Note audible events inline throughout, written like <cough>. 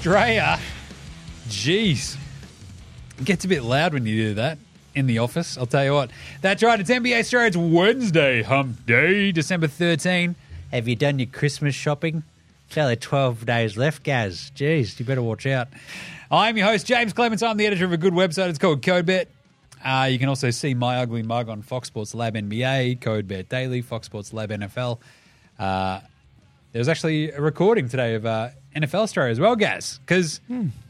Australia. Jeez. It gets a bit loud when you do that in the office, I'll tell you what. That's right, it's NBA Straya. It's Wednesday, hump day, December 13. Have you done your Christmas shopping? It's only 12 days left, Gaz. Jeez, you better watch out. I'm your host, James Clements. I'm the editor of a good website. It's called CodeBet. Uh, you can also see my ugly mug on Fox Sports Lab NBA, CodeBet Daily, Fox Sports Lab NFL. Uh, there was actually a recording today of uh, NFL Straya as well, Gaz, because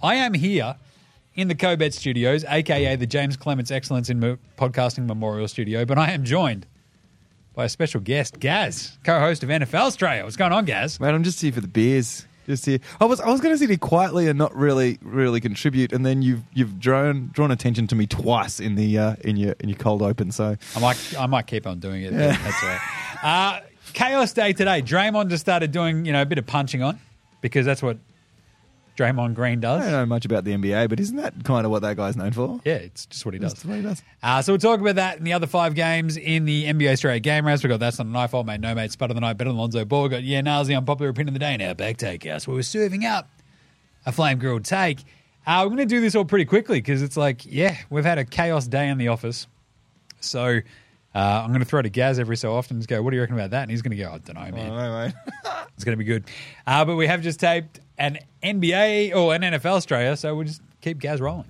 I am here in the CoBet studios, aka the James Clements Excellence in Mo- Podcasting Memorial Studio, but I am joined by a special guest, Gaz, co-host of NFL Straya. What's going on, Gaz? Man, I'm just here for the beers. Just here. I was I was going to sit here quietly and not really really contribute, and then you've you've drawn drawn attention to me twice in the uh, in your in your cold open. So I might, I might keep on doing it. but That's all right. Uh, chaos day today. Draymond just started doing, you know, a bit of punching on because that's what Draymond Green does. I don't know much about the NBA, but isn't that kind of what that guy's known for? Yeah, it's just what he does. What he does. Uh, so we'll talk about that in the other five games in the NBA Straya game wraps. We've got That's Not a Knife Fault, Mate, No Mate, Spud of the Night, Better than Lonzo Ball. We've got Yeah, Nahs the Unpopular Opinion of the Day in Outback Takehouse where we're serving up a flame grilled take. Uh, we're going to do this all pretty quickly because it's like, yeah, we've had a chaos day in the office. So uh, I'm going to throw to Gaz every so often and just go, what do you reckon about that? And he's going to go, I don't know, man. Oh, no, mate. <laughs> <laughs> It's going to be good. Uh, but we have just taped an NBA or an NFL Straya, so we'll just keep Gaz rolling.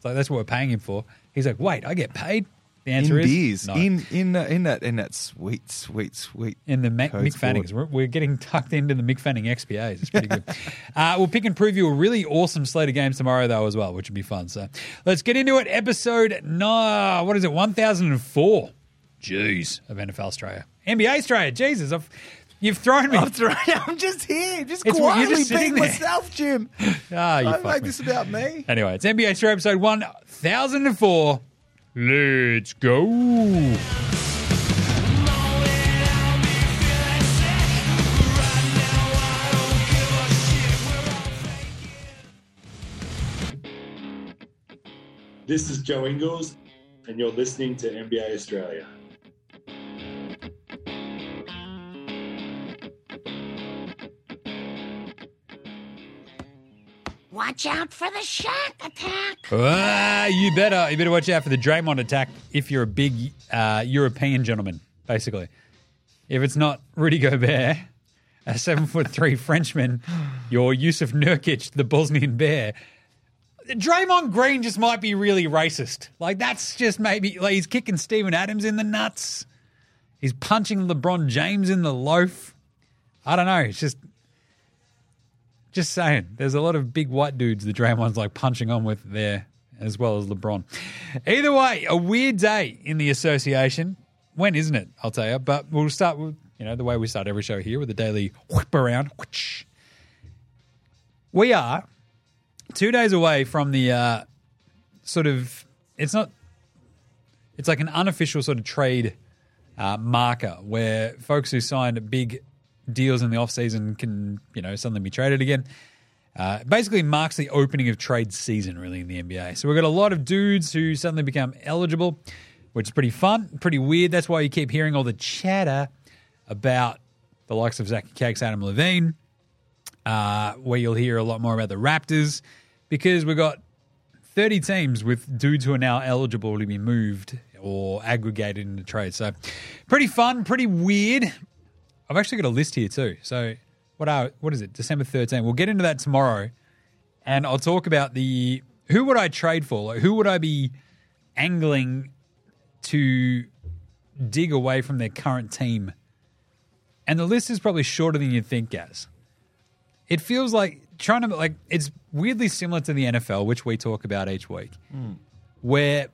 So that's what we're paying him for. He's like, wait, I get paid? The answer in is beers, no. in in uh, in that in that sweet sweet sweet in the Ma- Mick. Fannings. We're, we're getting tucked into the Mick Fanning XPAs. It's pretty good. <laughs> uh, we'll pick and preview a really awesome slate of games tomorrow, though, as well, which would be fun. So let's get into it. Episode, no, what is it, 1004? Jeez, of NFL Straya. NBA Straya, Jesus. I've, you've thrown me. I'm, throwing, <laughs> I'm just here, just It's what- you're quietly just being there. myself, Jim. <laughs> Ah, you Don't make me. this about me. Anyway, it's NBA Straya episode 1004. Let's go. This is Joe Ingles, and you're listening to NBA Straya. Watch out for the shark attack. Ah, you better you better watch out for the Draymond attack if you're a big uh, European gentleman, basically. If it's not Rudy Gobert, a seven foot three Frenchman, you're Yusuf Nurkic, the Bosnian bear. Draymond Green just might be really racist. Like that's just maybe like he's kicking Steven Adams in the nuts. He's punching LeBron James in the loaf. I don't know. It's just just saying, there's a lot of big white dudes the Draymond's like punching on with there, as well as LeBron. Either way, a weird day in the association. When isn't it? I'll tell you. But we'll start with you know the way we start every show here with the daily whip around. We are two days away from the uh, sort of. It's not. It's like an unofficial sort of trade uh, marker where folks who signed big deals in the offseason can, you know, suddenly be traded again. Uh, basically marks the opening of trade season, really, in the NBA. So we've got a lot of dudes who suddenly become eligible, which is pretty fun, pretty weird. That's why you keep hearing all the chatter about the likes of Zach Cakes, Adam Levine, uh, where you'll hear a lot more about the Raptors, because we've got 30 teams with dudes who are now eligible to be moved or aggregated into trade. So pretty fun, pretty weird. I've actually got a list here too. So what are what is it? December 13. We'll get into that tomorrow. And I'll talk about the who would I trade for? Like who would I be angling to dig away from their current team? And the list is probably shorter than you'd think, Gaz. It feels like trying to like it's weirdly similar to the NFL, which we talk about each week, hmm. where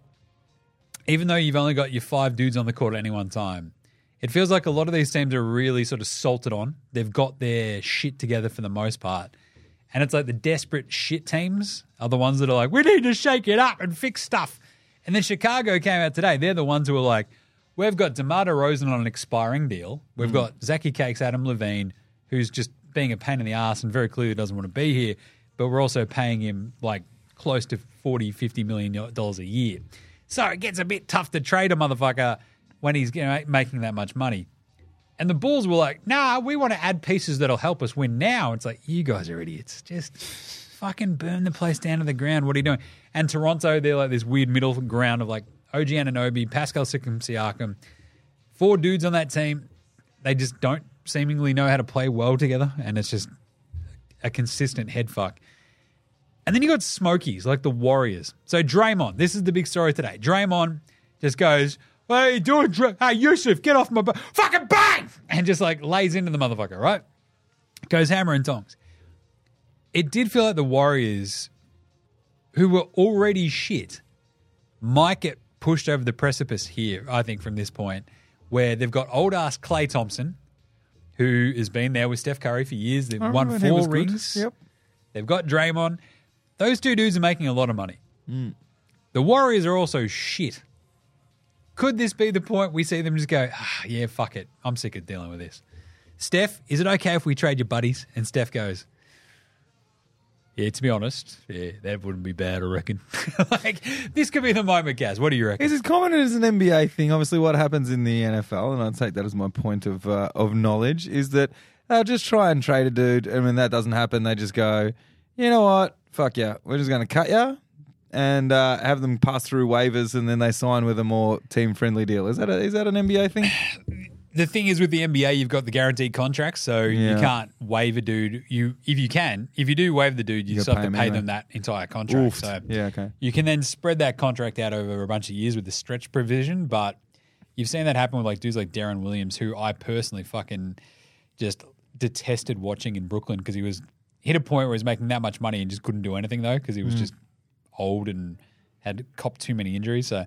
even though you've only got your five dudes on the court at any one time, it feels like a lot of these teams are really sort of salted on. They've got their shit together for the most part. And it's like the desperate shit teams are the ones that are like, we need to shake it up and fix stuff. And then Chicago came out today. They're the ones who are like, we've got DeMar DeRozan on an expiring deal. We've mm. got Zachy Cakes, Adam Levine, who's just being a pain in the ass and very clearly doesn't want to be here. But we're also paying him like close to 40, 50 million dollars a year. So it gets a bit tough to trade a motherfucker when he's you know, making that much money. And the Bulls were like, nah, we want to add pieces that'll help us win now. It's like, you guys are idiots. Just fucking burn the place down to the ground. What are you doing? And Toronto, they're like this weird middle ground of like OG Anunoby, Pascal Siakam, Siakam, four dudes on that team. They just don't seemingly know how to play well together, and it's just a consistent head fuck. And then you got Smokies, like the Warriors. So Draymond, this is the big story today. Draymond just goes, Hey, do it, Dray- Hey, Yusuf, get off my butt. Fucking bang! And just like lays into the motherfucker, right? Goes hammer and tongs. It did feel like the Warriors, who were already shit, might get pushed over the precipice here, I think, from this point, where they've got old ass Klay Thompson, who has been there with Steph Curry for years. They've won remember when he was four rings. Yep. They've got Draymond. Those two dudes are making a lot of money. Mm. The Warriors are also shit. Could this be the point we see them just go, ah, yeah, fuck it. I'm sick of dealing with this. Steph, is it okay if we trade your buddies? And Steph goes, yeah, to be honest, yeah, that wouldn't be bad, I reckon. <laughs> like, this could be the moment, Gaz. What do you reckon? Is as common as an NBA thing? Obviously, what happens in the NFL, and I'd take that as my point of uh, of knowledge, is that they'll just try and trade a dude, and when that doesn't happen, they just go, you know what, fuck yeah, we're just going to cut you, and uh, have them pass through waivers, and then they sign with a more team friendly deal. Is that a, is that an NBA thing? <sighs> the thing is with the NBA, you've got the guaranteed contracts, so you can't waive a dude. You if you can, if you do waive the dude, you, You still have to pay him them that entire contract. Oof. So Yeah, okay. you can then spread that contract out over a bunch of years with the stretch provision. But you've seen that happen with like dudes like Deron Williams, who I personally fucking just detested watching in Brooklyn because he was hit a point where he was making that much money and just couldn't do anything though because he Mm. was just old and had copped too many injuries. So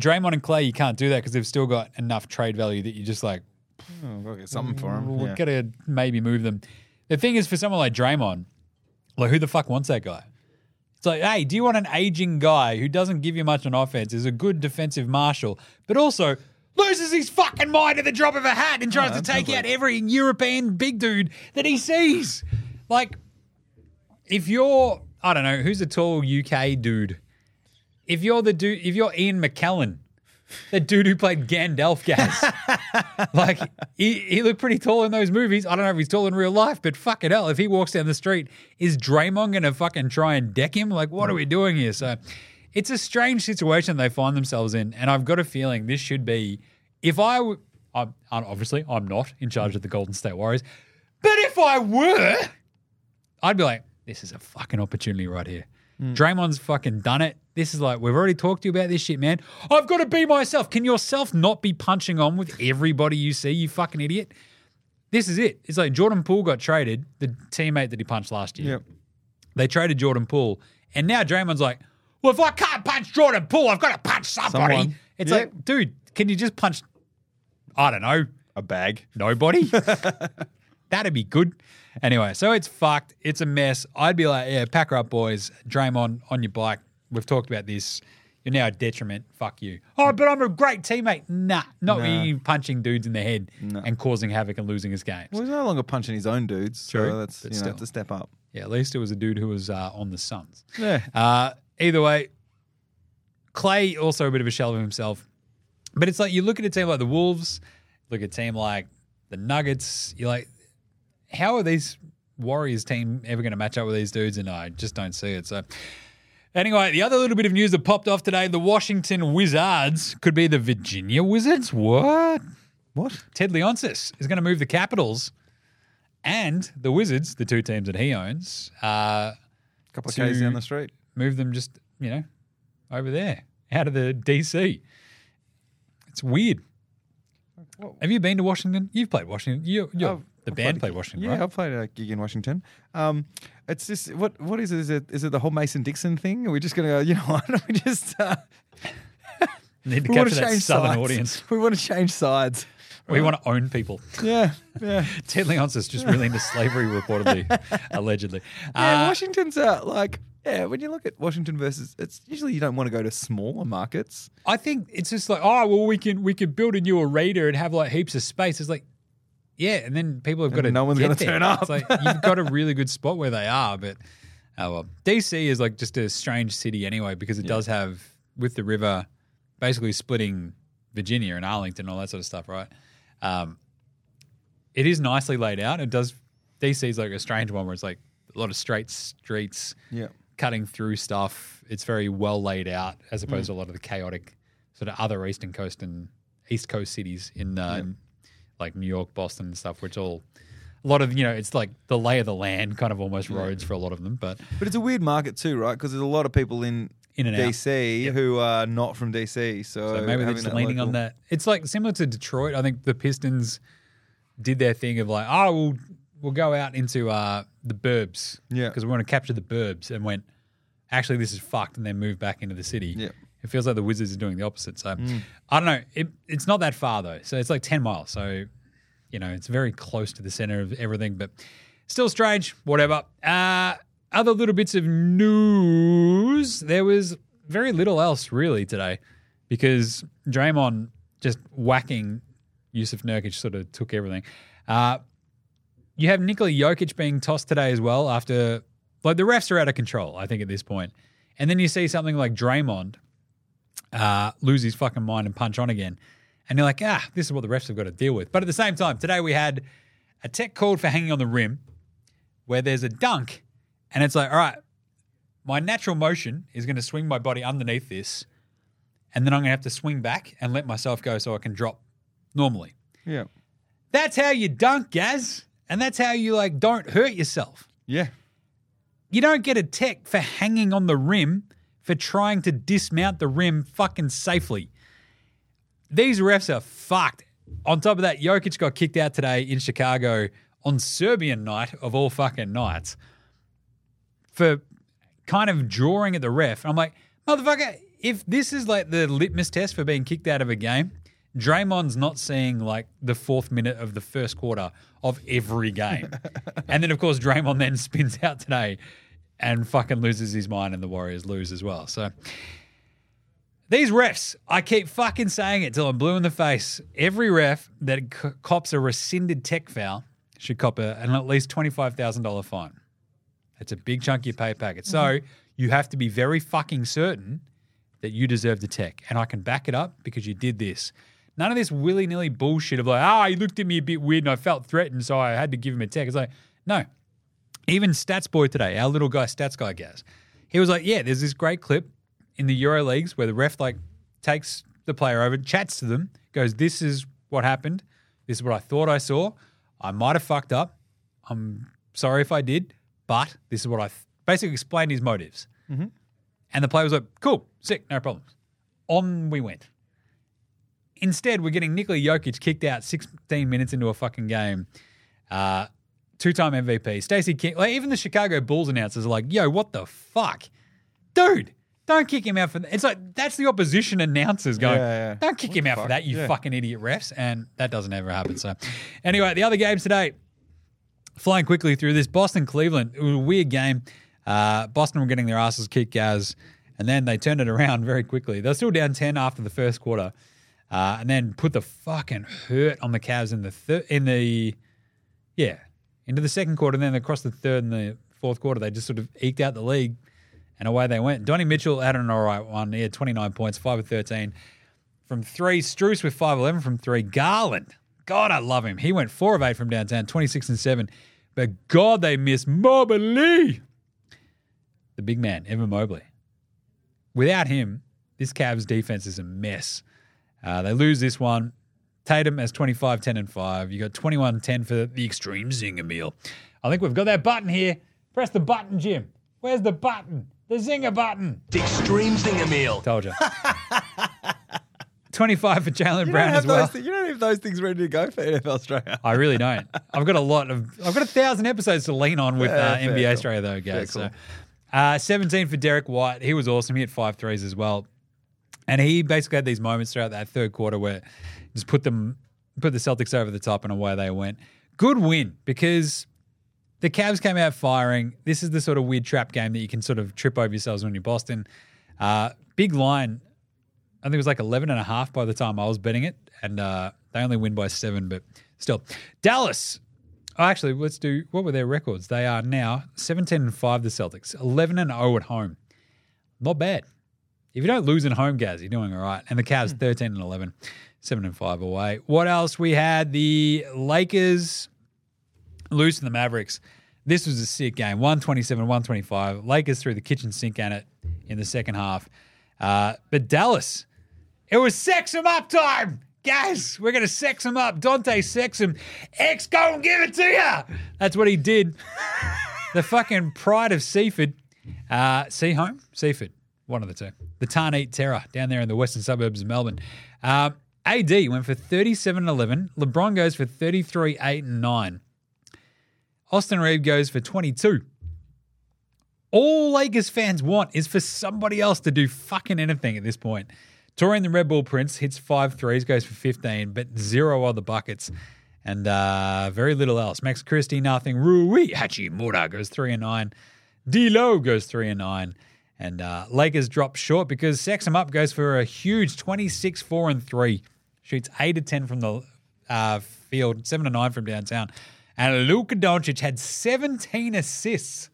Draymond and Klay, you can't do that because they've still got enough trade value that you just like Oh, gotta get something for him. we're Yeah. gonna maybe move them. The thing is, for someone like Draymond, like who the fuck wants that guy? It's like, hey, do you want an aging guy who doesn't give you much on offense, is a good defensive marshal, but also loses his fucking mind at the drop of a hat and tries Oh, to take out every European big dude that he sees? Like, if you're, I don't know, who's a tall UK dude? If you're the dude, if you're Ian McKellen, the dude who played Gandalf, Gaz, <laughs> like he, he looked pretty tall in those movies. I don't know if he's tall in real life, but fucking hell, if he walks down the street, is Draymond gonna fucking try and deck him? Like, what are we doing here? So, it's a strange situation they find themselves in, and I've got a feeling this should be. If I, obviously I'm not in charge of the Golden State Warriors, but if I were, I'd be like, this is a fucking opportunity right here. Mm. Draymond's fucking done it. This is like, we've already talked to you about this shit, man. I've got to be myself. Can yourself not be punching on with everybody you see, you fucking idiot? This is it. It's like Jordan Poole got traded, the teammate that he punched last year. Yep. They traded Jordan Poole, and now Draymond's like, well, if I can't punch Jordan Poole, I've got to punch somebody. Someone. It's Yeah. like, dude, can you just punch, I don't know, A bag. nobody. <laughs> That'd be good. Anyway, so it's fucked. It's a mess. I'd be like, yeah, pack her up, boys. Draymond on your bike. We've talked about this. You're now a detriment. Fuck you. Oh, but I'm a great teammate. Nah, not Nah. you punching dudes in the head No. and causing havoc and losing his games. Well, he's no longer punching his own dudes. True, So that's, but you know, still. step up. Yeah, at least it was a dude who was uh, on the Suns. Yeah. Uh, either way, Klay also a bit of a shell of himself. But it's like you look at a team like the Wolves, look at a team like the Nuggets. You're like, how are these Warriors team ever going to match up with these dudes? And I just don't see it. So. Anyway, the other little bit of news that popped off today: the Washington Wizards could be the Virginia Wizards. What? What? Ted Leonsis is going to move the Capitals and the Wizards, the two teams that he owns, uh, couple of Ks down the street. move them just, you know, over there out of the DC. It's weird. Have you been to Washington? You've played Washington. You, you I've- the I've band played- played Washington, Yeah, right? I've played a gig in Washington. Um, it's just what what is it? Is it is it the whole Mason Dixon thing? Are we just gonna go? You know what? <laughs> We just uh, <laughs> Need to we capture that southern sides. audience. <laughs> We want to change sides. We want to own people. Yeah, yeah. Ted Leonsis just really into slavery, reportedly, allegedly. Yeah, Uh, Washington's uh, like yeah. When you look at Washington versus, it's usually you don't want to go to smaller markets. I think it's just like, oh well, we can we can build a new arena and have like heaps of space. It's like, yeah, and then people have got And to no one's gonna turn up. It's like you've got a really good spot where they are, but oh well. DC is like just a strange city anyway because it does have with the river basically splitting Virginia and Arlington and all that sort of stuff, right? Um, it is nicely laid out. It does. DC is like a strange one where it's like a lot of straight streets, Yeah. cutting through stuff. It's very well laid out as opposed to a lot of the chaotic sort of other eastern coast and east coast cities in uh, like New York, Boston, and stuff, which all a lot of you know it's like the lay of the land kind of almost roads for a lot of them, but But it's a weird market too, right? Because there's a lot of people in, In and out. DC who are not from DC. So, So maybe they're having just leaning on local- that. It's like similar to Detroit. I think the Pistons did their thing of like, oh, we'll we'll go out into uh, the burbs, Yeah. because we want to capture the burbs, and went, actually, this is fucked, and then moved back into the city. Yeah. It feels like the Wizards are doing the opposite. So I don't know. It, it's not that far though. So it's like ten miles. So you know, it's very close to the center of everything, but still strange. Whatever. Uh, other little bits of news. There was very little else really today because Draymond just whacking Yusuf Nurkic sort of took everything. Uh, you have Nikola Jokic being tossed today as well after, like, the refs are out of control, I think, at this point. And then you see something like Draymond uh, lose his fucking mind and punch on again. And you're like, ah, this is what the refs have got to deal with. But at the same time, today we had a tech called for hanging on the rim where there's a dunk. And it's like, all right, my natural motion is going to swing my body underneath this. And then I'm going to have to swing back and let myself go so I can drop normally. Yeah. That's how you dunk, Gaz. And that's how you like don't hurt yourself. Yeah. You don't get a tech for hanging on the rim for trying to dismount the rim fucking safely. These refs are fucked. On top of that, Jokic got kicked out today in Chicago on Serbian night of all fucking nights for kind of drawing at the ref. I'm like, motherfucker, if this is like the litmus test for being kicked out of a game, Draymond's not seeing like the fourth minute of the first quarter of every game. <laughs> and then, of course, Draymond then spins out today and fucking loses his mind, and the Warriors lose as well. So these refs, I keep fucking saying it till I'm blue in the face. Every ref that c- cops a rescinded tech foul should cop a, an at least $25,000 fine. That's a big chunk of your pay packet. So you have to be very fucking certain that you deserve the tech. And I can back it up because you did this. None of this willy nilly bullshit of like, ah, he looked at me a bit weird and I felt threatened, so I had to give him a tech. It's like, no. Even Stats Boy today, our little guy, Stats Guy Gaz, he was like, yeah, there's this great clip in the Euro leagues where the ref like takes the player over, chats to them, goes, this is what happened. This is what I thought I saw. I might have fucked up. I'm sorry if I did, but this is what I th- basically explained his motives. And the player was like, cool, sick, no problems. On we went. Instead, we're getting Nikola Jokic kicked out 16 minutes into a fucking game. Uh, two-time MVP. Stacey King, like even the Chicago Bulls announcers are like, yo, what the fuck? Dude, don't kick him out for that. It's like, that's the opposition announcers going, Yeah, yeah. don't kick him out for that, you Yeah. fucking idiot refs. And that doesn't ever happen. So, anyway, the other games today, flying quickly through this Boston Cleveland. It was a weird game. Uh, Boston were getting their asses kicked, Gaz, and then they turned it around very quickly. They're still down 10 after the first quarter, uh, and then put the fucking hurt on the Cavs in the third, in the, yeah, into the second quarter. And then across the third and the fourth quarter, they just sort of eked out the league, and away they went. Donnie Mitchell had an all right one. He had 29 points, 5 of 13 from three. Strus with 5'11 from three. Garland, God, I love him. He went 4 of 8 from downtown, 26 and 7. But God, they missed Mobley. The big man, Evan Mobley. Without him, this Cavs defense is a mess. Uh, they lose this one. Tatum has 25, 10, and 5. You got 21, 10 for the extreme zinger meal. I think we've got that button here. Press the button, Jim. Where's the button? The zinger button. The extreme zinger meal. Told you. <laughs> 25 for Jaylen Brown as well. those thi- you don't have those things ready to go for NFL Straya. I really don't. I've got a lot of. I've got a thousand episodes to lean on with Yeah, uh, NBA call. Australia though, guys. Fair So, uh, seventeen for Derrick White. He was awesome. He had five threes as well, and he basically had these moments throughout that third quarter where just put them, put the Celtics over the top, and away they went. Good win because the Cavs came out firing. This is the sort of weird trap game that you can sort of trip over yourselves when you're Boston. Uh, big line. I think it was like 11 and a half by the time I was betting it. And uh, they only win by seven, but still. Dallas. Oh, actually, let's do what were their records? They are now 17 and 5, the Celtics, 11 and 0 at home. Not bad. If you don't lose at home, Gaz, you're doing all right. And the Cavs 13 and 11, 7 and 5 away. What else? We had the Lakers lose to the Mavericks. This was a sick game. 127, 125. Lakers threw the kitchen sink at it in the second half. Uh, but Dallas, it was sex them up time. Guys, we're going to sex them up. Dante sex him. X, go and give it to you. That's what he did. <laughs> the fucking pride of Seaford. Uh, Sea Home? Seaford. One of the two. The Tarneit Terror down there in the western suburbs of Melbourne. Um, AD went for 37 11. LeBron goes for 33 8 and 9. Austin Reed goes for 22. All Lakers fans want is for somebody else to do fucking anything at this point. Taurean the Red Bull Prince hits five threes, goes for 15, but zero other buckets and uh, very little else. Max Christie, nothing. Rui Hachimura goes three and nine. D'Lo goes three and nine. And uh, Lakers drop short because Sexum Up goes for a huge 26, 4 and 3. Shoots 8 to 10 from the uh, field, 7 to 9 from downtown. And Luka Doncic had 17 assists.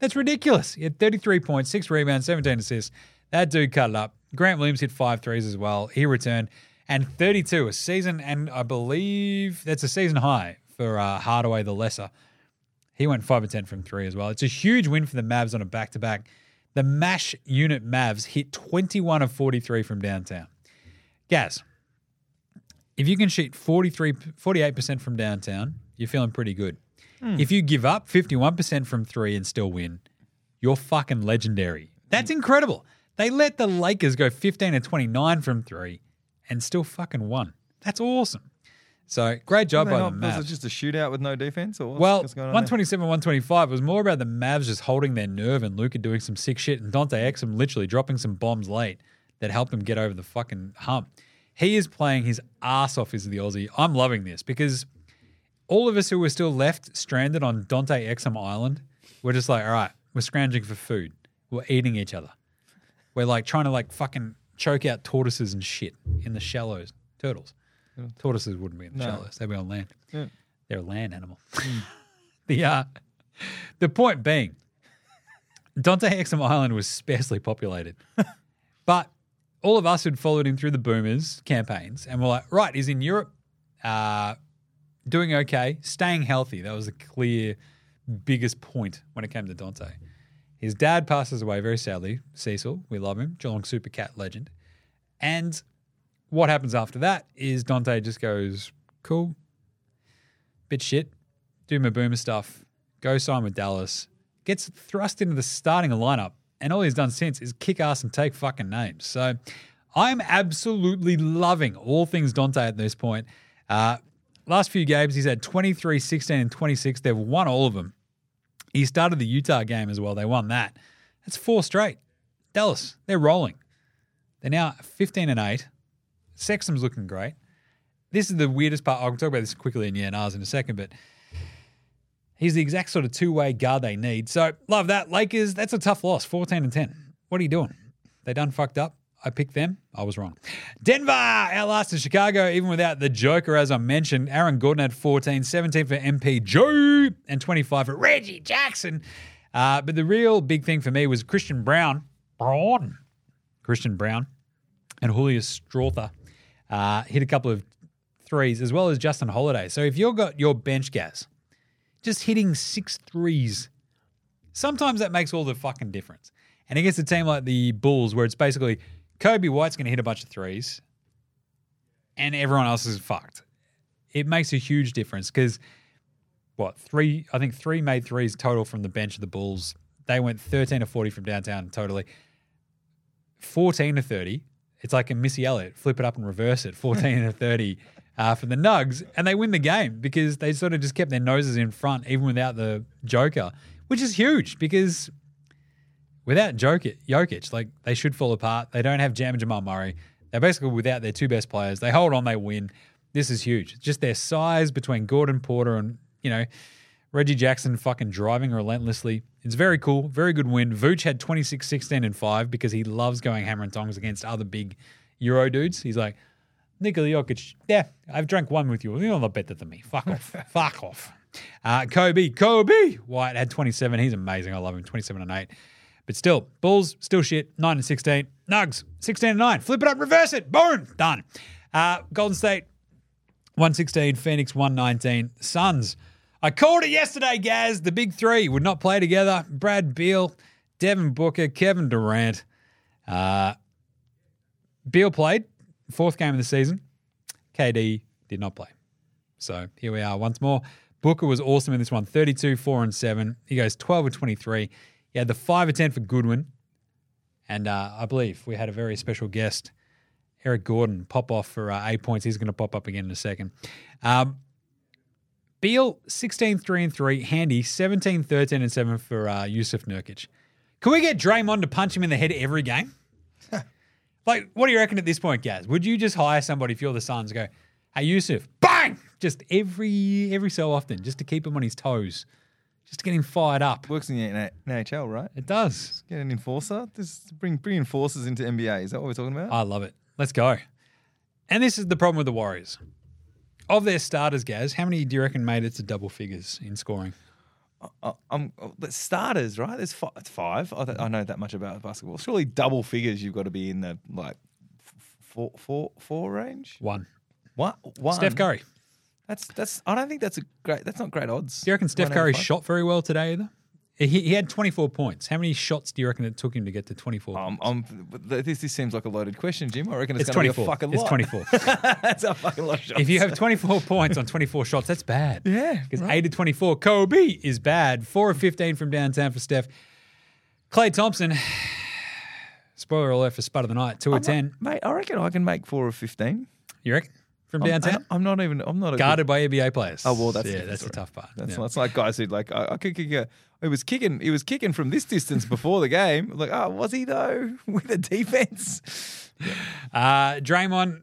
That's ridiculous. He had 33 points, 6 rebounds, 17 assists. That dude cut it up. Grant Williams hit five threes as well. He returned. And 32, a season, and I believe that's a season high for uh, Hardaway the Lesser. He went 5 of 10 from three as well. It's a huge win for the Mavs on a back to back. The MASH unit Mavs hit 21 of 43 from downtown. Gaz, if you can shoot 43, 48% from downtown, you're feeling pretty good. Hmm. If you give up 51% from three and still win, you're fucking legendary. That's incredible. They let the Lakers go 15 to 29 from three and still fucking won. That's awesome. So great job by the Was Mavs. it just a shootout with no defense? Or what's, Well, what's on 127, 125 was more about the Mavs just holding their nerve and Luka doing some sick shit and Dante Exum literally dropping some bombs late that helped them get over the fucking hump. He is playing his ass off as the Aussie. I'm loving this because all of us who were still left stranded on Dante Exum Island, we're just like, all right, we're scrounging for food. We're eating each other. We're like trying to like fucking choke out tortoises and shit in the shallows. Turtles. Tortoises wouldn't be in the No. shallows. They'd be on land. Yeah. They're a land animal. <laughs> <laughs> the uh, the point being, Dante Exum Island was sparsely populated, <laughs> but all of us had followed him through the Boomers campaigns, and we're like, right, he's in Europe, uh, doing okay, staying healthy. That was the clear biggest point when it came to Dante. His dad passes away very sadly, Cecil. We love him, Geelong Super Cat legend. And what happens after that is Dante just goes, cool, bit shit, do my boomer stuff, go sign with Dallas, gets thrust into the starting lineup, and all he's done since is kick ass and take fucking names. So I'm absolutely loving all things Dante at this point. Uh, last few games, he's had 23, 16, and 26. They've won all of them. He started the Utah game as well. They won that. That's four straight. Dallas, they're rolling. They're now 15 and 8. Sexton's looking great. This is the weirdest part. I'll talk about this quickly in Yanars in a second, but he's the exact sort of two way guard they need. So, love that. Lakers, that's a tough loss 14 and 10. What are you doing? They done fucked up. I picked them. I was wrong. Denver outlasted Chicago, even without the Joker, as I mentioned. Aaron Gordon had 14, 17 for MP Joe, and 25 for Reggie Jackson. Uh, but the real big thing for me was Christian Brown. Braun. Christian Brown and Julius Strawther uh, hit a couple of threes, as well as Justin Holiday. So if you've got your bench Gaz just hitting six threes, sometimes that makes all the fucking difference. And against a team like the Bulls, where it's basically Coby White's going to hit a bunch of threes and everyone else is fucked, it makes a huge difference because what, three, I think three made threes total from the bench of the Bulls. They went 13 to 40 from downtown totally. 14 to 30. It's like a Missy Elliott, flip it up and reverse it. 14 to 30 uh, for the Nugs. And they win the game because they sort of just kept their noses in front, even without the Joker, which is huge because without Jokic, Jokic, like they should fall apart. They don't have Jam and Jamal Murray. They're basically without their two best players. They hold on, they win. This is huge. Just their size between Gordon Porter and, you know, Reggie Jackson fucking driving relentlessly. It's very cool. Very good win. Vooch had 26, 16, and 5 because he loves going hammer and tongs against other big Euro dudes. He's like, Nikola Jokic, yeah, I've drank one with you. You're not better than me. Fuck off. <laughs> Fuck off. Uh, Coby, Coby White had 27. He's amazing. I love him. 27 and 8. But still, Bulls, still shit. 9 and 16. Nugs, 16 and 9. Flip it up, reverse it. Boom. Done. Uh, Golden State, 116. Phoenix, 119. Suns, I called it yesterday, Gaz. The big three would not play together. Brad Beal, Devin Booker, Kevin Durant. Uh, Beal played fourth game of the season. KD did not play. So here we are once more. Booker was awesome in this one 32, 4 and 7. He goes 12 of 23. He had the 5 of 10 for Goodwin. And uh, I believe we had a very special guest, Eric Gordon, pop off for uh, eight points. He's going to pop up again in a second. Um, Beal, 16, 3 and 3. Handy, 17, 13 and 7 for uh, Yusuf Nurkic. Can we get Draymond to punch him in the head every game? <laughs> like, what do you reckon at this point, Gaz? Would you just hire somebody if you're the Suns go, hey, Yusuf, bang! Just every every so often, just to keep him on his toes, just to get him fired up. Works in the NHL, right? It does. Get an enforcer. This bring bring enforcers into NBA. Is that what we're talking about? I love it. Let's go. And this is the problem with the Warriors. Of their starters, Gaz, how many do you reckon made it to double figures in scoring? Um, uh, the starters, right? There's five. It's five. I, th- I know that much about basketball. Surely double figures. You've got to be in the like f- four, four, four range. One. What? One. Steph Curry. That's that's. I don't think that's a great. That's not great odds. Do you reckon Steph One out of Curry shot very well today either? He, he had 24 points. How many shots do you reckon it took him to get to 24 Um, um, this this seems like a loaded question, Jim. I reckon it's, It's going to be 24. a fucking It's lot. 24. <laughs> that's a fucking lot of shots. if you have 24 <laughs> points on 24 shots, that's bad. Yeah, Because right. 8 of 24, Kobe is bad. 4 of 15 from downtown for Steph. Klay Thompson, <sighs> spoiler alert for Spud of the Night, 2 of 10. mate, I reckon I can make four of fifteen. You reckon? From I'm- downtown? I'm, not even. I'm not a Guarded by NBA players. Oh well, that's yeah, that's story. tough part. That's Yeah. not, it's like guys who like I, I could kick a. It was kicking. He was kicking from this distance before the game. Like, oh, was he though <laughs> with the defense? <laughs> Uh, Draymond,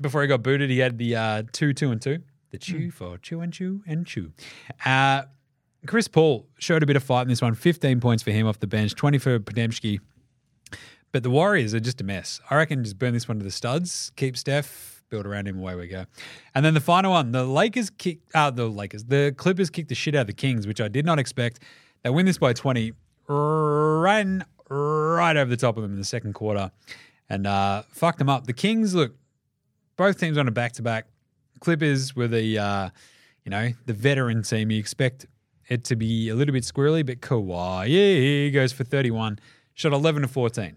before he got booted, he had the uh, two, two, and two. The chew for chew and chew and chew. Uh, Chris Paul showed a bit of fight in this one. 15 points for him off the bench, 20 for Podziemski. But the Warriors are just a mess. I reckon just burn this one to the studs, keep Steph, build around him, away we go. And then the final one, the Lakers kick, uh, the Lakers, the Clippers kicked the shit out of the Kings, which I did not expect. They win this by 20, ran right over the top of them in the second quarter and uh, fucked them up. The Kings, look, both teams on a back to back. Clippers were the, uh, you know, the veteran team. You expect it to be a little bit squirrely, but Kawhi, yeah, he goes for 31, shot 11 to 14.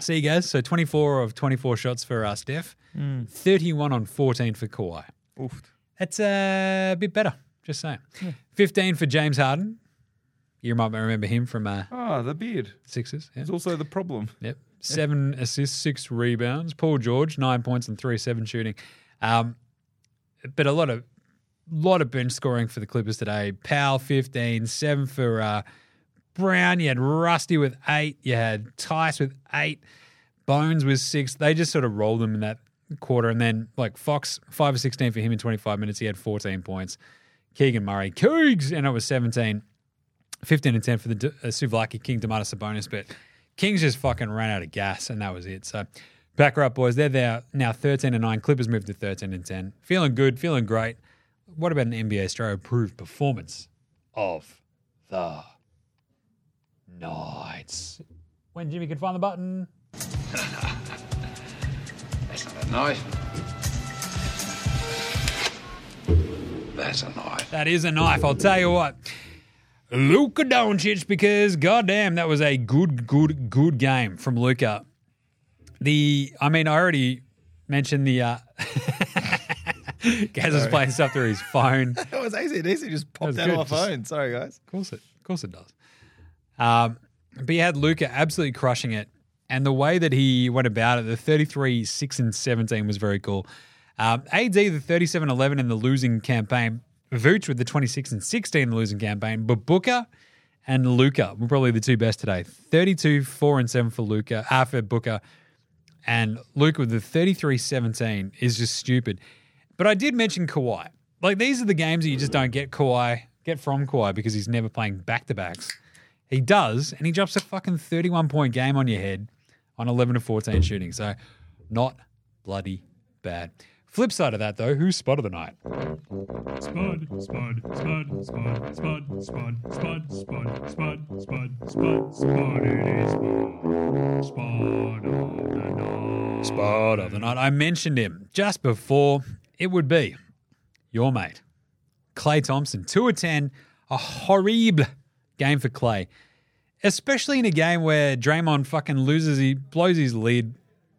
See you guys. So 24 of 24 shots for uh, Steph, 31 on 14 for Kawhi. Oof. That's uh, a bit better, just saying. 15 for James Harden. You might remember him from uh, Oh, the beard. Sixes. Yeah. It's also the problem. Yep. Seven assists, six rebounds. Paul George, nine points and three seven shooting. Um, but a lot of lot of bench scoring for the Clippers today. Powell, 15, seven for uh, Brown. You had Rusty with eight. You had Tice with eight. Bones with six. They just sort of rolled them in that quarter. And then, like, Fox, five or 16 for him in 25 minutes. He had 14 points. Keegan Murray, Cougs, and it was 17. 15 and 10 for the uh, Suvlaki King Domantas Sabonis. but Kings just fucking ran out of gas, and that was it. So back her up, boys. They're there now 13 and 9. Clippers moved to 13 and 10. Feeling good, feeling great. What about an NBA Straya approved performance of the Knights? When Jimmy can find the button. That's not a knife. That's a knife. That is a knife, I'll tell you what. Luka Doncic, because goddamn, that was a good, good, good game from Luka. The, I mean, I already mentioned the. uh <laughs> Gaz is playing stuff through his phone. Of <laughs> That was ACDC just popped was out good, of my phone. Sorry, guys. Of course it, of course it does. Um, but you had Luka absolutely crushing it, and the way that he went about it, the 33, 6, and 17 was very cool. Um, AD, the 37, 11 in the losing campaign. Vooch with the 26 and 16 in the losing campaign. But Booker and Luka were probably the two best today. 32, 4, and 7 for Luka, uh, for Booker. And Luka with the 33 17 is just stupid. But I did mention Kawhi. Like, these are the games that you just don't get Kawhi, get from Kawhi because he's never playing back to backs. He does, and he drops a fucking 31 point game on your head on 11 to 14 shooting. So, not bloody bad. Flip side of that, though, who's spot of the night? Spud, spud, spud, spud, spud, spud, spud, spud, spud, spud, spud, spud, it is spud, spud of the night. Spot of the night. I mentioned him just before. It would be your mate, Klay Thompson, 2 of 10. A horrible game for Klay. Especially in a game where Draymond fucking loses, he blows his lead,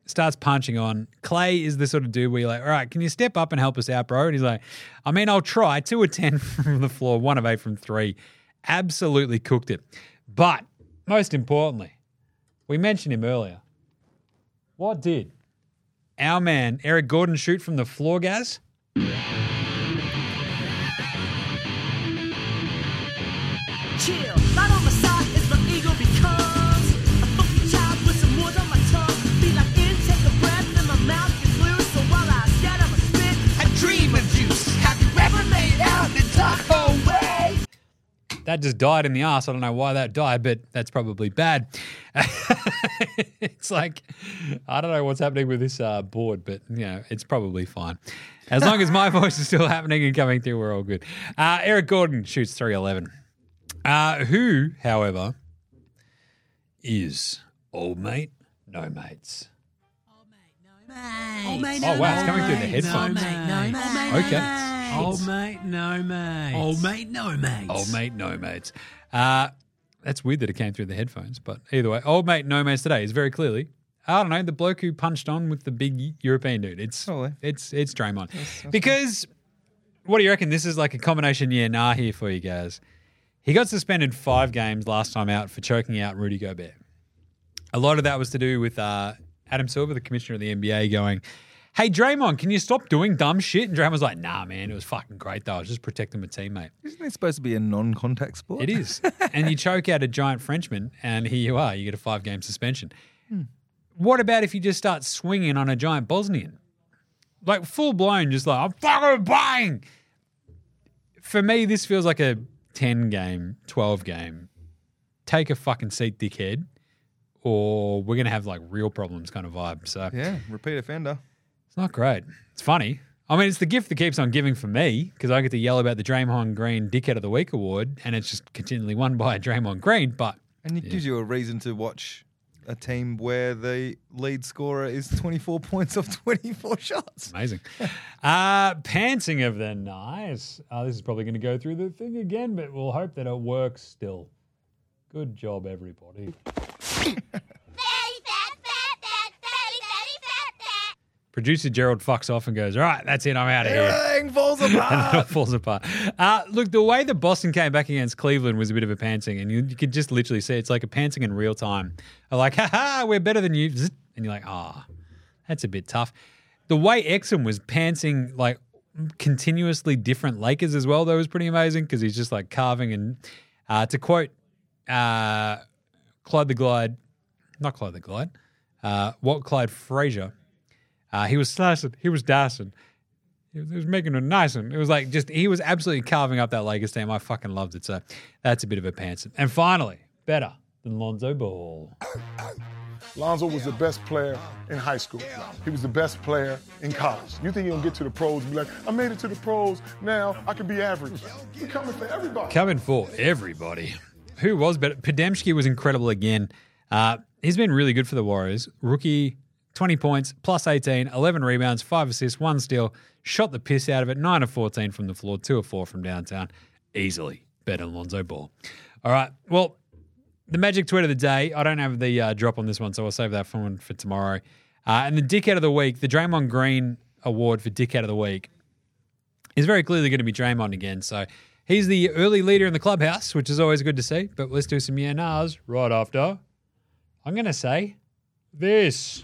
starts punching on. Klay is the sort of dude where you're like, all right, can you step up and help us out, bro? And he's like, I mean, I'll try. Two of 10 <laughs> from the floor, one of eight from three. Absolutely cooked it. But most importantly, we mentioned him earlier. What did our man Eric Gordon shoot from the floor, Gaz? Chill, on my side a child with some my tongue. Feel like in, take a breath, my mouth. So while I my spit, I dream of. Have you ever made out the Tahoe way? That just died in the ass. I don't know why that died, but that's probably bad. <laughs> it's like I don't know what's happening with this uh, board, but you know it's probably fine. As long as my <laughs> voice is still happening and coming through, we're all good. Uh, Eric Gordon shoots three eleven. Uh, who, however, is old mate, no mates. Oh, mate, Oh wow, it's coming through the headphones. Okay. Old mate, no mate. Old mate, no mate. Old mate, no mates. Uh, that's weird that it came through the headphones, but either way, old mate, no mates today is very clearly. I don't know the bloke who punched on with the big European dude. It's Probably. it's it's Draymond because what do you reckon? This is like a combination yeah nah here for you guys. He got suspended five games last time out for choking out Rudy Gobert. A lot of that was to do with uh, Adam Silver, the commissioner of the NBA, going, "Hey Draymond, can you stop doing dumb shit?" And Draymond was like, "Nah, man, it was fucking great though. I was just protecting my teammate." Isn't it supposed to be a non-contact sport? It is. and you choke out a giant Frenchman, and here you are. You get a five game suspension. What about if you just start swinging on a giant Bosnian? Like full blown, just like, I'm fucking buying. For me, this feels like a 10 game, 12 game. Take a fucking seat, dickhead, or we're going to have like real problems kind of vibe. So Yeah, repeat offender. it's not great. It's funny. I mean, it's the gift that keeps on giving for me because I get to yell about the Draymond Green Dickhead of the Week award, and it's just continually won by <laughs> Draymond Green. But And it gives you a reason to watch a team where the lead scorer is 24 <laughs> points off 24 shots. amazing. <laughs> uh, pantsing of the nice. Uh, this is probably going to go through the thing again, but we'll hope that it works still. Good job, everybody. <laughs> Producer Gerald fucks off and goes, All right, that's it. I'm out of here. Everything falls and <laughs> apart. it falls apart. Uh, look, the way that Boston came back against Cleveland was a bit of a pantsing, and you, you could just literally see it's like a pantsing in real time. They're like, ha ha, we're better than you. And you're like, ah, that's a bit tough. The way Exum was pantsing like continuously different Lakers as well, though, was pretty amazing because he's just like carving. And uh, to quote uh, Clyde the Glide, not Clyde the Glide, uh, what Clyde Frazier, uh, he was slicing, he was dashing. He was, he was making it nice, and it was like just he was absolutely carving up that Lakers team. I fucking loved it. So that's a bit of a pants. And finally, better than Lonzo Ball. <coughs> Lonzo was the best player in high school. He was the best player in college. You think you're gonna get to the pros and be like, I made it to the pros, now I can be average. We're coming for everybody. Coming for everybody. Who was better? Podziemski was incredible again. Uh, he's been really good for the Warriors. Rookie, 20 points, plus 18, 11 rebounds, 5 assists, 1 steal. Shot the piss out of it. 9 of 14 from the floor, 2 of 4 from downtown. Easily better than Lonzo Ball. All right. Well, the magic tweet of the day. I don't have the uh, drop on this one, so I'll save that for for tomorrow. Uh, and the dickhead of the week, the Draymond Green award for dickhead of the week, is very clearly going to be Draymond again. So he's the early leader in the clubhouse, which is always good to see. But let's do some yeah nahs right after. I'm going to say this.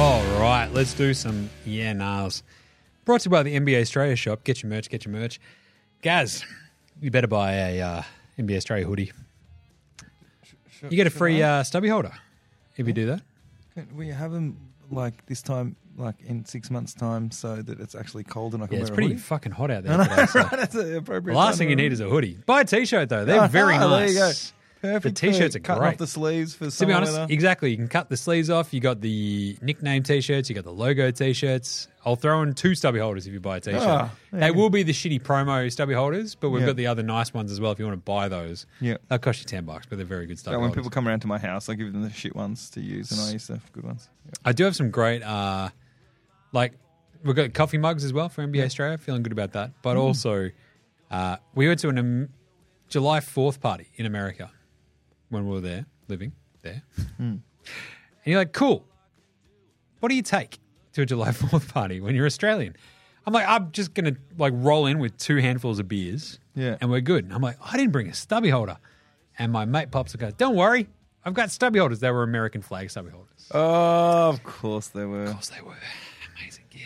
All right, let's do some yeah nahs. Brought to you by the NBA Straya shop. Get your merch, get your merch. Gaz, you better buy a uh, NBA Straya hoodie. You get a free uh, stubby holder if you do that. Can we have them like this time like in six months' time so that it's actually cold and I can Yeah, it's wear pretty a hoodie. fucking hot out I <laughs> there know, today. so- right? That's the appropriate The last time thing you need is a hoodie. Buy a t-shirt though; they're Oh, <laughs> very there nice. you go. Perfect. The t-shirts are Cutting great. off the sleeves for to be honest, weather. exactly. You can cut the sleeves off. You got the nickname t-shirts. You got the logo t-shirts. I'll throw in two stubby holders if you buy a t-shirt. Ah, there they you go. will be the shitty promo stubby holders, but we've Yeah. got the other nice ones as well. If you want to buy those, Yeah. they'll cost you ten bucks, but they're very good stubby when holders. people come around to my house, I give them the shit ones to use, and I use the good ones. Yeah. I do have some great, uh, like we've got coffee mugs as well for NBA Straya. Feeling good about that. But Mm. also, uh, we went to an um, July Fourth party in America when we were there, living there. Mm. And you're like, cool. What do you take to a July <laughs> Fourth party when you're Australian? I'm like, I'm just gonna like roll in with two handfuls of beers, Yeah. and we're good. And I'm like, I didn't bring a stubby holder, and my mate pops and goes, "Don't worry, I've got stubby holders." They were American flag stubby holders. Oh, of course they were. Of course they were. Amazing gear.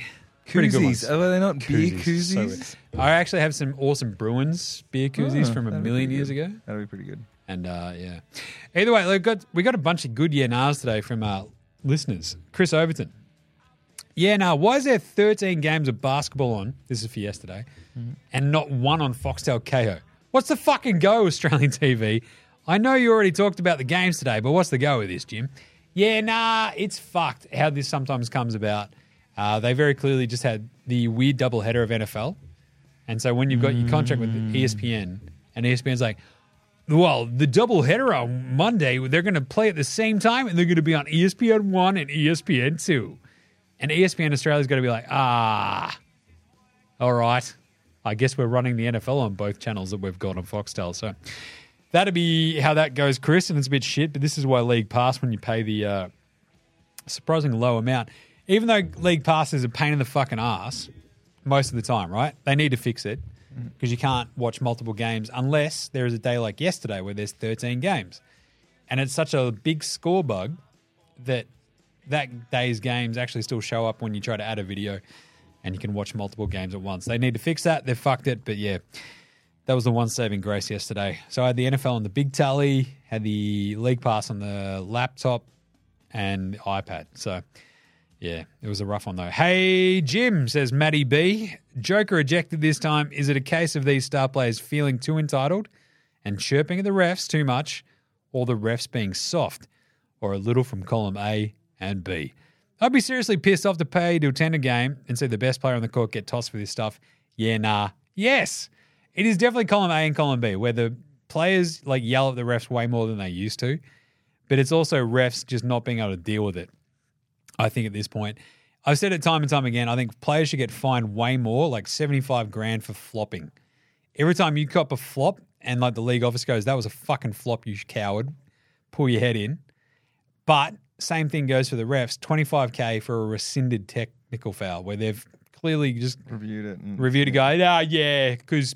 Pretty good ones. Koozies. Are they not beer Koozies, so koozies? good. I actually have some awesome Bruins beer koozies Oh, from a that'd be million pretty years good. ago. That'd be pretty good. And uh, yeah. Either way, look, got, we got a bunch of good yeah nahs today from our listeners. Chris Overton. Yeah, now, why is there 13 games of basketball on? This is for yesterday. And not one on Foxtel Kayo. What's the fucking go, <laughs> Australian TV? I know you already talked about the games today, but what's the go with this, Jim? Yeah, nah, it's fucked how this sometimes comes about. Uh, they very clearly just had the weird double header of NFL. And so when you've got your contract with ESPN, and ESPN's like, well, the double header on Monday, they're going to play at the same time, and they're going to be on ESPN 1 and ESPN 2. And ESPN Australia's got to be like, ah, all right. I guess we're running the NFL on both channels that we've got on Foxtel. So that'd be how that goes, Chris. And it's a bit shit, but this is why League Pass, when you pay the uh, surprisingly low amount, even though League Pass is a pain in the fucking ass most of the time, right? They need to fix it because you can't watch multiple games unless there is a day like yesterday where there's 13 games. And it's such a big score bug that that day's games actually still show up when you try to add a video and you can watch multiple games at once. They need to fix that. They've fucked it, but yeah. That was the one saving grace yesterday. So I had the NFL on the big tally, had the league pass on the laptop and the iPad. So yeah, it was a rough one though. Hey Jim, says Matty B. Joker ejected this time. Is it a case of these star players feeling too entitled and chirping at the refs too much, or the refs being soft, or a little from column A and B? I'd be seriously pissed off to pay to attend a game and see the best player on the court get tossed for this stuff. Yeah, nah. Yes. It is definitely column A and column B, where the players like yell at the refs way more than they used to. But it's also refs just not being able to deal with it. I think at this point. I've said it time and time again. I think players should get fined way more, like 75 grand for flopping. Every time you cop a flop and like the league office goes, that was a fucking flop, you coward, pull your head in. But same thing goes for the refs 25K for a rescinded technical foul where they've clearly just Reviewed it. And, reviewed a guy. Ah, yeah, because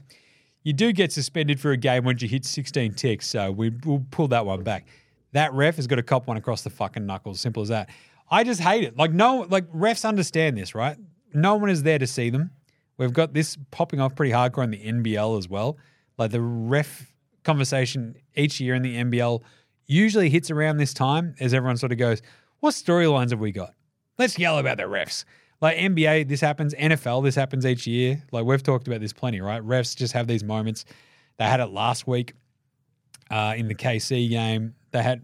you do get suspended for a game once you hit 16 ticks. So we, we'll pull that one back. That ref has got to cop one across the fucking knuckles. Simple as that. I just hate it. Like no, like refs understand this, right? No one is there to see them. We've got this popping off pretty hardcore in the NBL as well. Like the ref conversation each year in the NBL usually hits around this time as everyone sort of goes, "What storylines have we got? Let's yell about the refs." Like NBA, this happens. NFL, this happens each year. Like we've talked about this plenty, right? Refs just have these moments. They had it last week uh, in the KC game. They had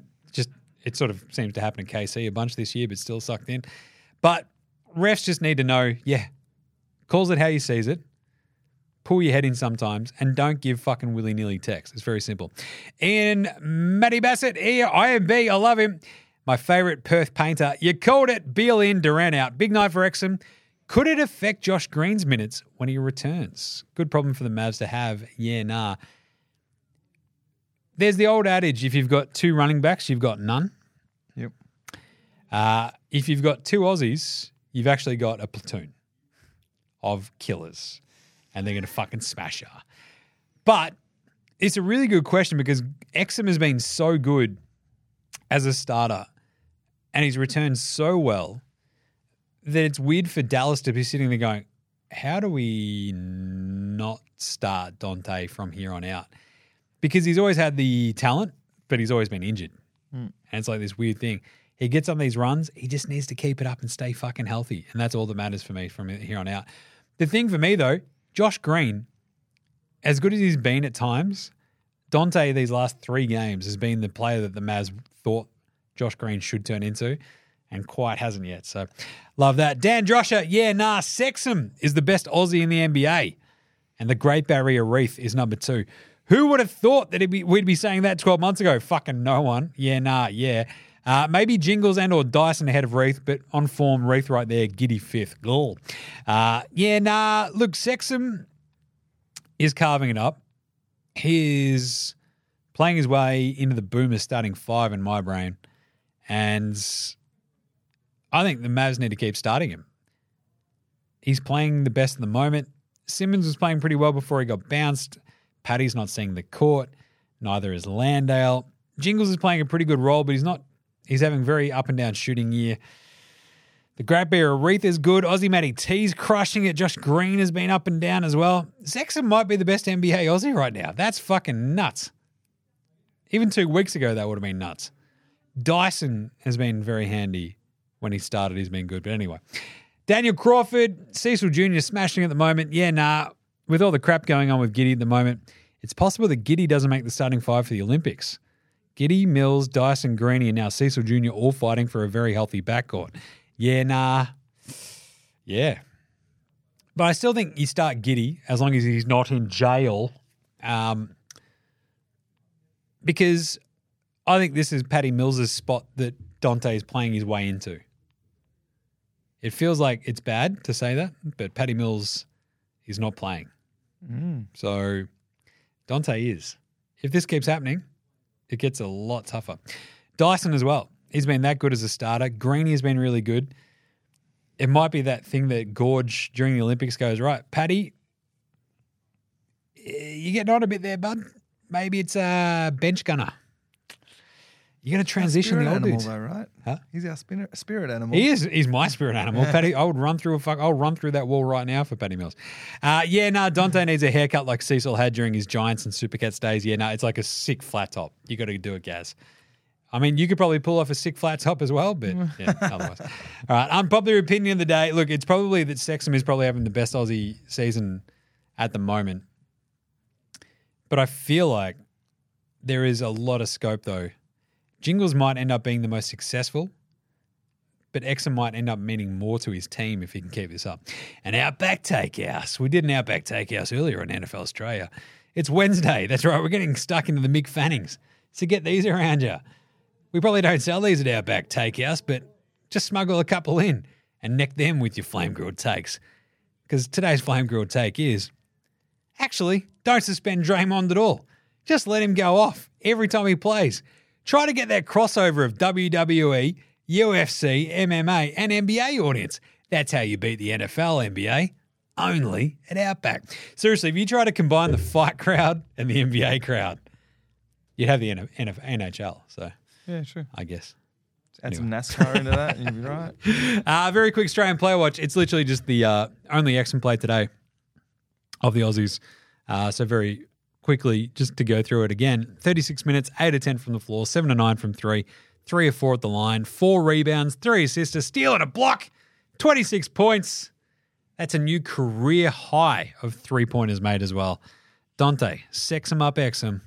it sort of seems to happen in KC a bunch this year, but still sucked in. But refs just need to know, yeah, calls it how you sees it. Pull your head in sometimes and don't give fucking willy nilly text. It's very simple. Ian Matty Bassett here, IMB, I love him. My favourite Perth painter. You called it. Beal in, Durant out. Big night for Exum. Could it affect Josh Green's minutes when he returns? Good problem for the Mavs to have. Yeah, nah. There's the old adage if you've got two running backs, you've got none. Uh, if you've got two Aussies, you've actually got a platoon of killers, and they're going to fucking smash her. But it's a really good question because Exum has been so good as a starter, and he's returned so well that it's weird for Dallas to be sitting there going, "How do we not start Dante from here on out?" Because he's always had the talent, but he's always been injured. Mm. And it's like this weird thing. He gets on these runs. He just needs to keep it up and stay fucking healthy. And that's all that matters for me from here on out. The thing for me, though, Josh Green, as good as he's been at times, Dante, these last three games, has been the player that the Mavs thought Josh Green should turn into and quite hasn't yet. So love that. Dan Drosher, yeah, nah, Sexham is the best Aussie in the NBA. And the Great Barrier Reef is number two. Who would have thought that be, we'd be saying that 12 months ago? Fucking no one. Yeah, nah, yeah. Uh, maybe Jingles and or Dyson ahead of Reith, but on form, Reith right there, giddy fifth. Goal. Uh, yeah, nah. Look, Sexham is carving it up. He is playing his way into the boomer starting five in my brain. And I think the Mavs need to keep starting him. He's playing the best at the moment. Simmons was playing pretty well before he got bounced. Paddy's not seeing the court. Neither is Landale. Jingles is playing a pretty good role, but he's not. He's having very up and down shooting year. The Great Bear Aretha is good. Aussie Matty T's crushing it. Josh Green has been up and down as well. Sexton might be the best NBA Aussie right now. That's fucking nuts. Even two weeks ago, that would have been nuts. Dyson has been very handy when he started. He's been good. But anyway, Daniel Crawford, Cecil Jr. smashing at the moment. Yeah, nah. With all the crap going on with Giddy at the moment, it's possible that Giddy doesn't make the starting five for the Olympics. Giddy, Mills, Dyson, Greeny, and now Cecil Jr. all fighting for a very healthy backcourt. Yeah, nah. Yeah. But I still think you start Giddy as long as he's not in jail. Um, because I think this is Patty Mills' spot that Dante is playing his way into. It feels like it's bad to say that, but Patty Mills is not playing. Mm. So Dante is. If this keeps happening, it gets a lot tougher. Dyson as well. He's been that good as a starter. Greeny has been really good. It might be that thing that Gorge during the Olympics goes, right, Paddy, eh, you getting on a bit there, bud. Maybe it's a bench gunner. You're going to transition the old animal, dudes. though, right? Huh? He's our spirit, spirit animal. He is. He's my spirit animal, Patty. I would run through a fuck. I'll run through that wall right now for Patty Mills. Uh, yeah, no, Dante needs a haircut like Cecil had during his Giants and Supercats days. Yeah, no, it's like a sick flat top. You got to do it, Gaz. I mean, you could probably pull off a sick flat top as well, but <laughs> yeah, otherwise. All right, unpopular opinion of the day. Look, it's probably that Sexham is probably having the best Aussie season at the moment. But I feel like there is a lot of scope though. Jingles might end up being the most successful, but Exum might end up meaning more to his team if he can keep this up. And Outback Takehouse. We did an Outback Takehouse earlier on NFL Straya. It's Wednesday. <laughs> That's right. We're getting stuck into the Mick Fannings. So get these around you. We probably don't sell these at Outback Takehouse, but just smuggle a couple in and neck them with your flame grilled takes. Because today's flame grilled take is actually don't suspend Draymond at all. Just let him go off every time he plays. Try to get that crossover of WWE, UFC, MMA, and NBA audience. That's how you beat the NFL, NBA. Only at Outback. Seriously, if you try to combine the fight crowd and the NBA crowd, you'd have the N- N- NHL. So Yeah, sure. I guess. Add some NASCAR into that, and you'd be <laughs> right. Uh, very quick Australian player watch. It's literally just the uh, only Exum play today of the Aussies. Uh, so very quickly, just to go through it again. 36 minutes, 8 to 10 from the floor, 7 to 9 from 3, 3 or 4 at the line, 4 rebounds, 3 assists, a steal and a block, 26 points. That's a new career high of three-pointers made as well. Dante, sex him up, Exum.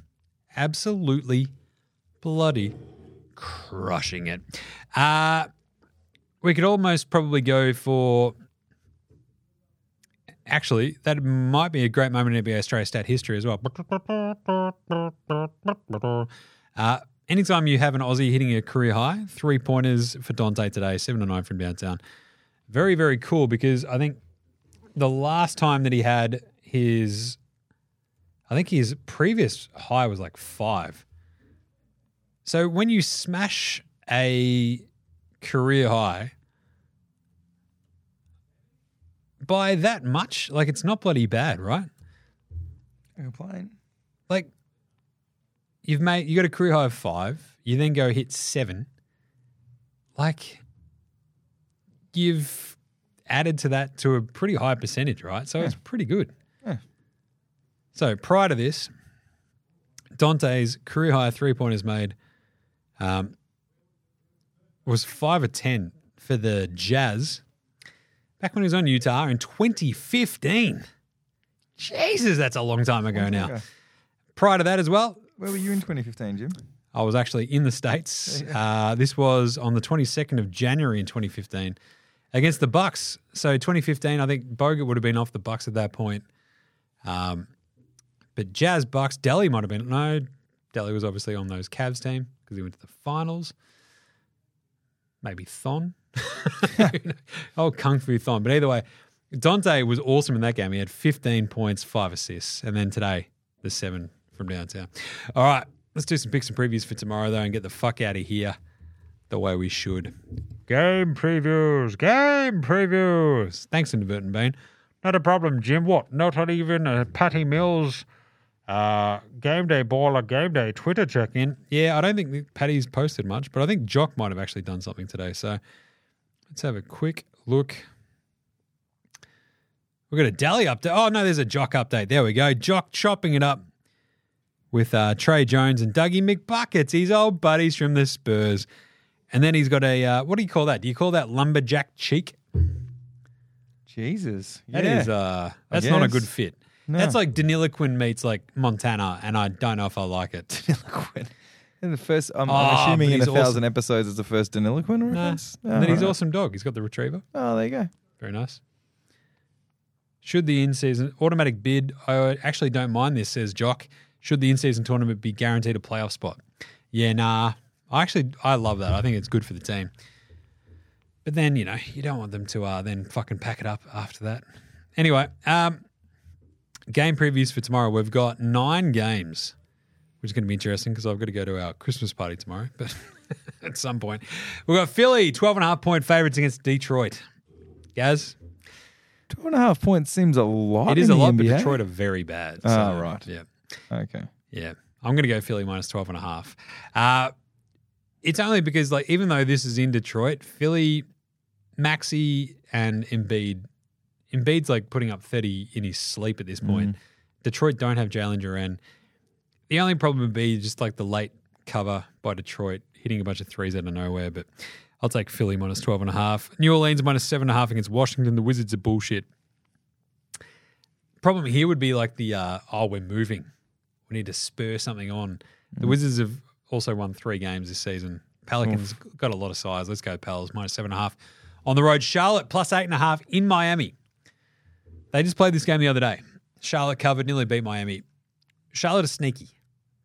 Absolutely bloody crushing it. Uh, we could almost probably go for. Actually, that might be a great moment in NBA Straya stat history as well. Uh, anytime you have an Aussie hitting a career high, three pointers for Dante today, seven to nine from downtown. Very, very cool because I think the last time that he had his, I think his previous high was like five. So when you smash a career high by that much, like it's not bloody bad, right? You're. Like you've made you got a career high of five, you then go hit seven. Like you've added to that to a pretty high percentage, right? So it's pretty good. Yeah. So prior to this, Dante's career high three pointers made um, was five or ten for the Jazz back when he was on Utah in 2015. Jesus, that's a long time ago now. ago. Prior to that as well, Where were you in 2015, Jim? I was actually in the States. Uh, this was on the 22nd of January in 2015 against the Bucks. So 2015, I think Bogut would have been off the Bucks at that point. Um, but Jazz Bucks, Delly might have been. No, Delly was obviously on those Cavs team because he went to the finals. Maybe Thon. <laughs> oh, Kung Fu Thon. But either way, Dante was awesome in that game. He had 15 points, five assists. And then today, the seven from downtown. All right, let's do some picks and previews for tomorrow, though, and get the fuck out of here the way we should. Game previews, game previews. Thanks, Inadvertent Bean. Not a problem, Jim. What? Not even a Patty Mills uh, game day baller, game day Twitter check in. Yeah, I don't think Patty's posted much, but I think Jock might have actually done something today. So let's have a quick look. We've got a Delly update. Oh, no, there's a Jock update. There we go. Jock chopping it up with uh, Tre Jones and Dougie McBuckets, his old buddies from the Spurs. And then he's got a, uh, what do you call that? Do you call that lumberjack cheek? Jesus. That yeah. is, uh, that's not a good fit. No. That's like Deniliquin meets like Montana, and I don't know if I like it. <laughs> In the first, I'm, I'm but assuming in a he's thousand awesome. episodes, it's the first Deniliquin Nah. reference. And then he's alright. awesome dog. He's got the retriever. Oh, there you go. Very nice. Should the in season automatic bid, I actually don't mind this, says Jock. Should the in season tournament be guaranteed a playoff spot? Yeah, nah. I actually, I love that. I think it's good for the team. But then, you know, you don't want them to uh, then fucking pack it up after that. Anyway, um, game previews for tomorrow. We've got nine games, which is going to be interesting because I've got to go to our Christmas party tomorrow. But <laughs> at some point, we've got Philly, 12 and a half point favorites against Detroit. Gaz? Two and a half points seems a lot. It is in a lot, but Detroit are very bad. Oh, so, right. Yeah. Okay. Yeah. I'm going to go Philly minus 12 and a half. Uh, it's only because, like, even though this is in Detroit, Philly, Maxey, and Embiid, Embiid's like putting up 30 in his sleep at this point. Detroit don't have Jalen Duren. The only problem would be just like the late cover by Detroit hitting a bunch of threes out of nowhere, but I'll take Philly minus 12 and a half. New Orleans minus seven and a half against Washington. The Wizards are bullshit. Problem here would be like the, uh, oh, we're moving. We need to spur something on. The Wizards have also won three games this season. Pelicans got a lot of size. Let's go, Pels. Minus seven and a half on the road. Charlotte plus eight and a half in Miami. They just played this game the other day. Charlotte covered, nearly beat Miami. Charlotte are sneaky.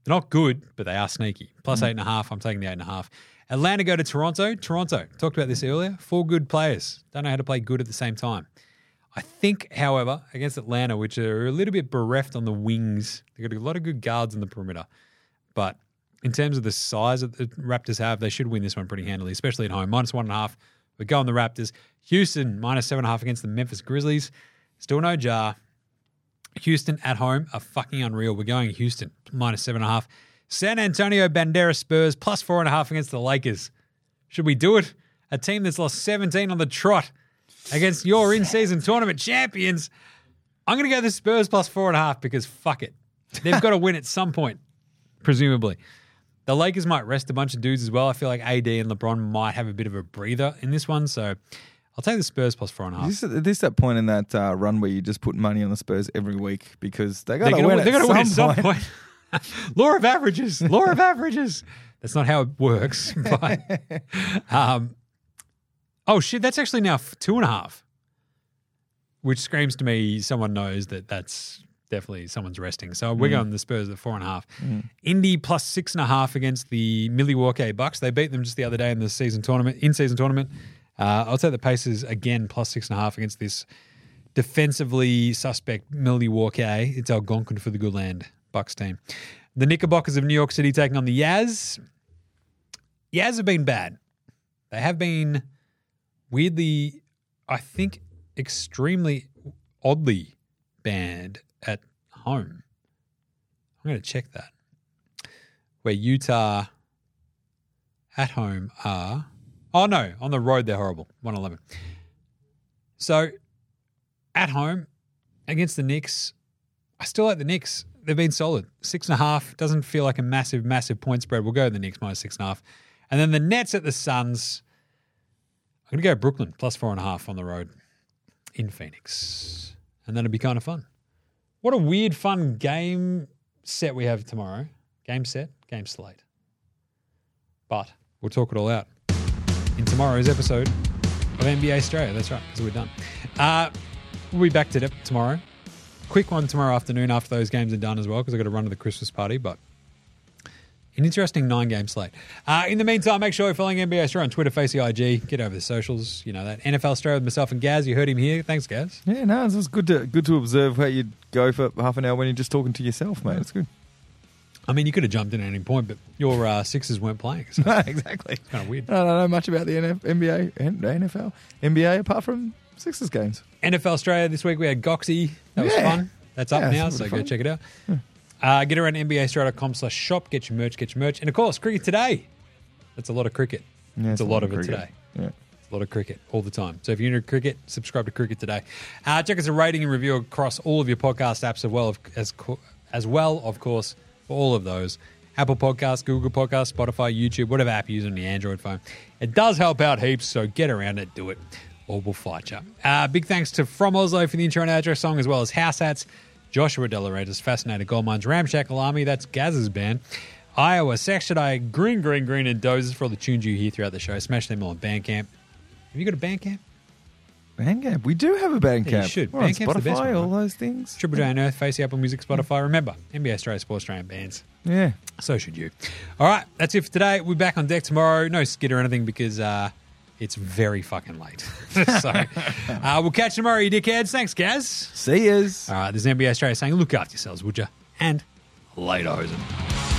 They're not good, but they are sneaky. Plus eight and a half. I'm taking the eight and a half. Atlanta go to Toronto. Toronto, talked about this earlier. Four good players. Don't know how to play good at the same time. I think, however, against Atlanta, which are a little bit bereft on the wings, they've got a lot of good guards in the perimeter. But in terms of the size that the Raptors have, they should win this one pretty handily, especially at home. Minus one and a half. We go on the Raptors. Houston, minus seven and a half against the Memphis Grizzlies. Still no Ja. Houston at home are fucking unreal. We're going Houston, minus seven and a half. San Antonio Bandera Spurs, plus four and a half against the Lakers. Should we do it? A team that's lost 17 on the trot against your in season tournament champions. I'm going to go the Spurs plus four and a half because fuck it. They've got to win at some point, presumably. The Lakers might rest a bunch of dudes as well. I feel like AD and LeBron might have a bit of a breather in this one. So I'll take the Spurs plus four and a half. Is this, is this that point in that uh, run where you just put money on the Spurs every week because they got They're to win, they're gonna win at some point. point. <laughs> Law of averages. Law of averages. That's not how it works. <laughs> But um, oh shit, that's actually now two and a half, which screams to me someone knows that that's definitely someone's resting. So we're Mm. going the Spurs at four and a half. Mm. Indy plus six and a half against the Milwaukee Bucks. They beat them just the other day in the season tournament, in season tournament. Uh, I'll take the Pacers again plus six and a half against this defensively suspect Milwaukee. It's Algonquin for the good land Bucks team. The Knickerbockers of New York City taking on the Yaz. Yaz have been bad. They have been weirdly, I think, extremely oddly bad at home. I'm going to check that. Where Utah at home are. Oh, no. On the road, they're horrible. 111. So at home against the Knicks, I still like the Knicks. They've been solid. Six and a half doesn't feel like a massive, massive point spread. We'll go the Knicks minus six and a half. And then the Nets at the Suns. I'm to go Brooklyn plus four and a half on the road in Phoenix. And that'll be kind of fun. What a weird, fun game set we have tomorrow. Game set, game slate. But we'll talk it all out in tomorrow's episode of NBA Straya. That's right, because we're done. Uh, we'll be back to it tomorrow. Quick one tomorrow afternoon after those games are done as well, because I've got to run to the Christmas party. But an interesting nine game slate. Uh, in the meantime, make sure you're following NBA Straya on Twitter, Facebook, IG. Get over the socials. You know that. NFL Straya with myself and Gaz. You heard him here. Thanks, Gaz. Yeah, no, it was good to good to observe how you'd go for half an hour when you're just talking to yourself, mate. It's good. I mean, you could have jumped in at any point, but your uh, Sixers weren't playing. So <laughs> No, exactly. it's kind of weird. I don't know much about the NF, NBA and NFL, NBA apart from Sixers games. NFL Straya this week we had Goxie. That was Yeah. fun. That's up Yeah, now, so go fun. check it out. Uh, get around NBAstraya.com slash shop, get your merch, get your merch. And of course, cricket today. That's a lot of cricket. Yeah, it's a lot of it today. Yeah. It's a lot of cricket all the time. So if you're into cricket, subscribe to Cricket Today. Uh, check us a rating and review across all of your podcast apps as well, as, co- as well, of course, for all of those. Apple Podcasts, Google Podcasts, Spotify, YouTube, whatever app you use on the Android phone. It does help out heaps, so get around it, do it, or we'll fight you. Uh, big thanks to From Oslo for the intro and outro song, as well as House Hats, Joshua Delaretas, Fascinated Gold Ramshackle Army, that's Gaz's band. Iowa, Section I, Green, Green, Green, and Dozes for all the tunes you hear throughout the show. Smash them all on Bandcamp. Have you got a Bandcamp? Bandcamp. We do have a Bandcamp. Yeah, you should. We're on Bandcamp's the best Spotify, one, all right? those things. Triple J and Earth, Face Apple Music, Spotify. Remember, NBA Straya Sports Australian bands. Yeah. So should you. All right, that's it for today. We'll be back on deck tomorrow. No skid or anything because uh, it's very fucking late. <laughs> so <laughs> uh, we'll catch you tomorrow, you dickheads. Thanks, Gaz. See yous. All right, there's NBA Straya saying, look after yourselves, would you? And later, hosen.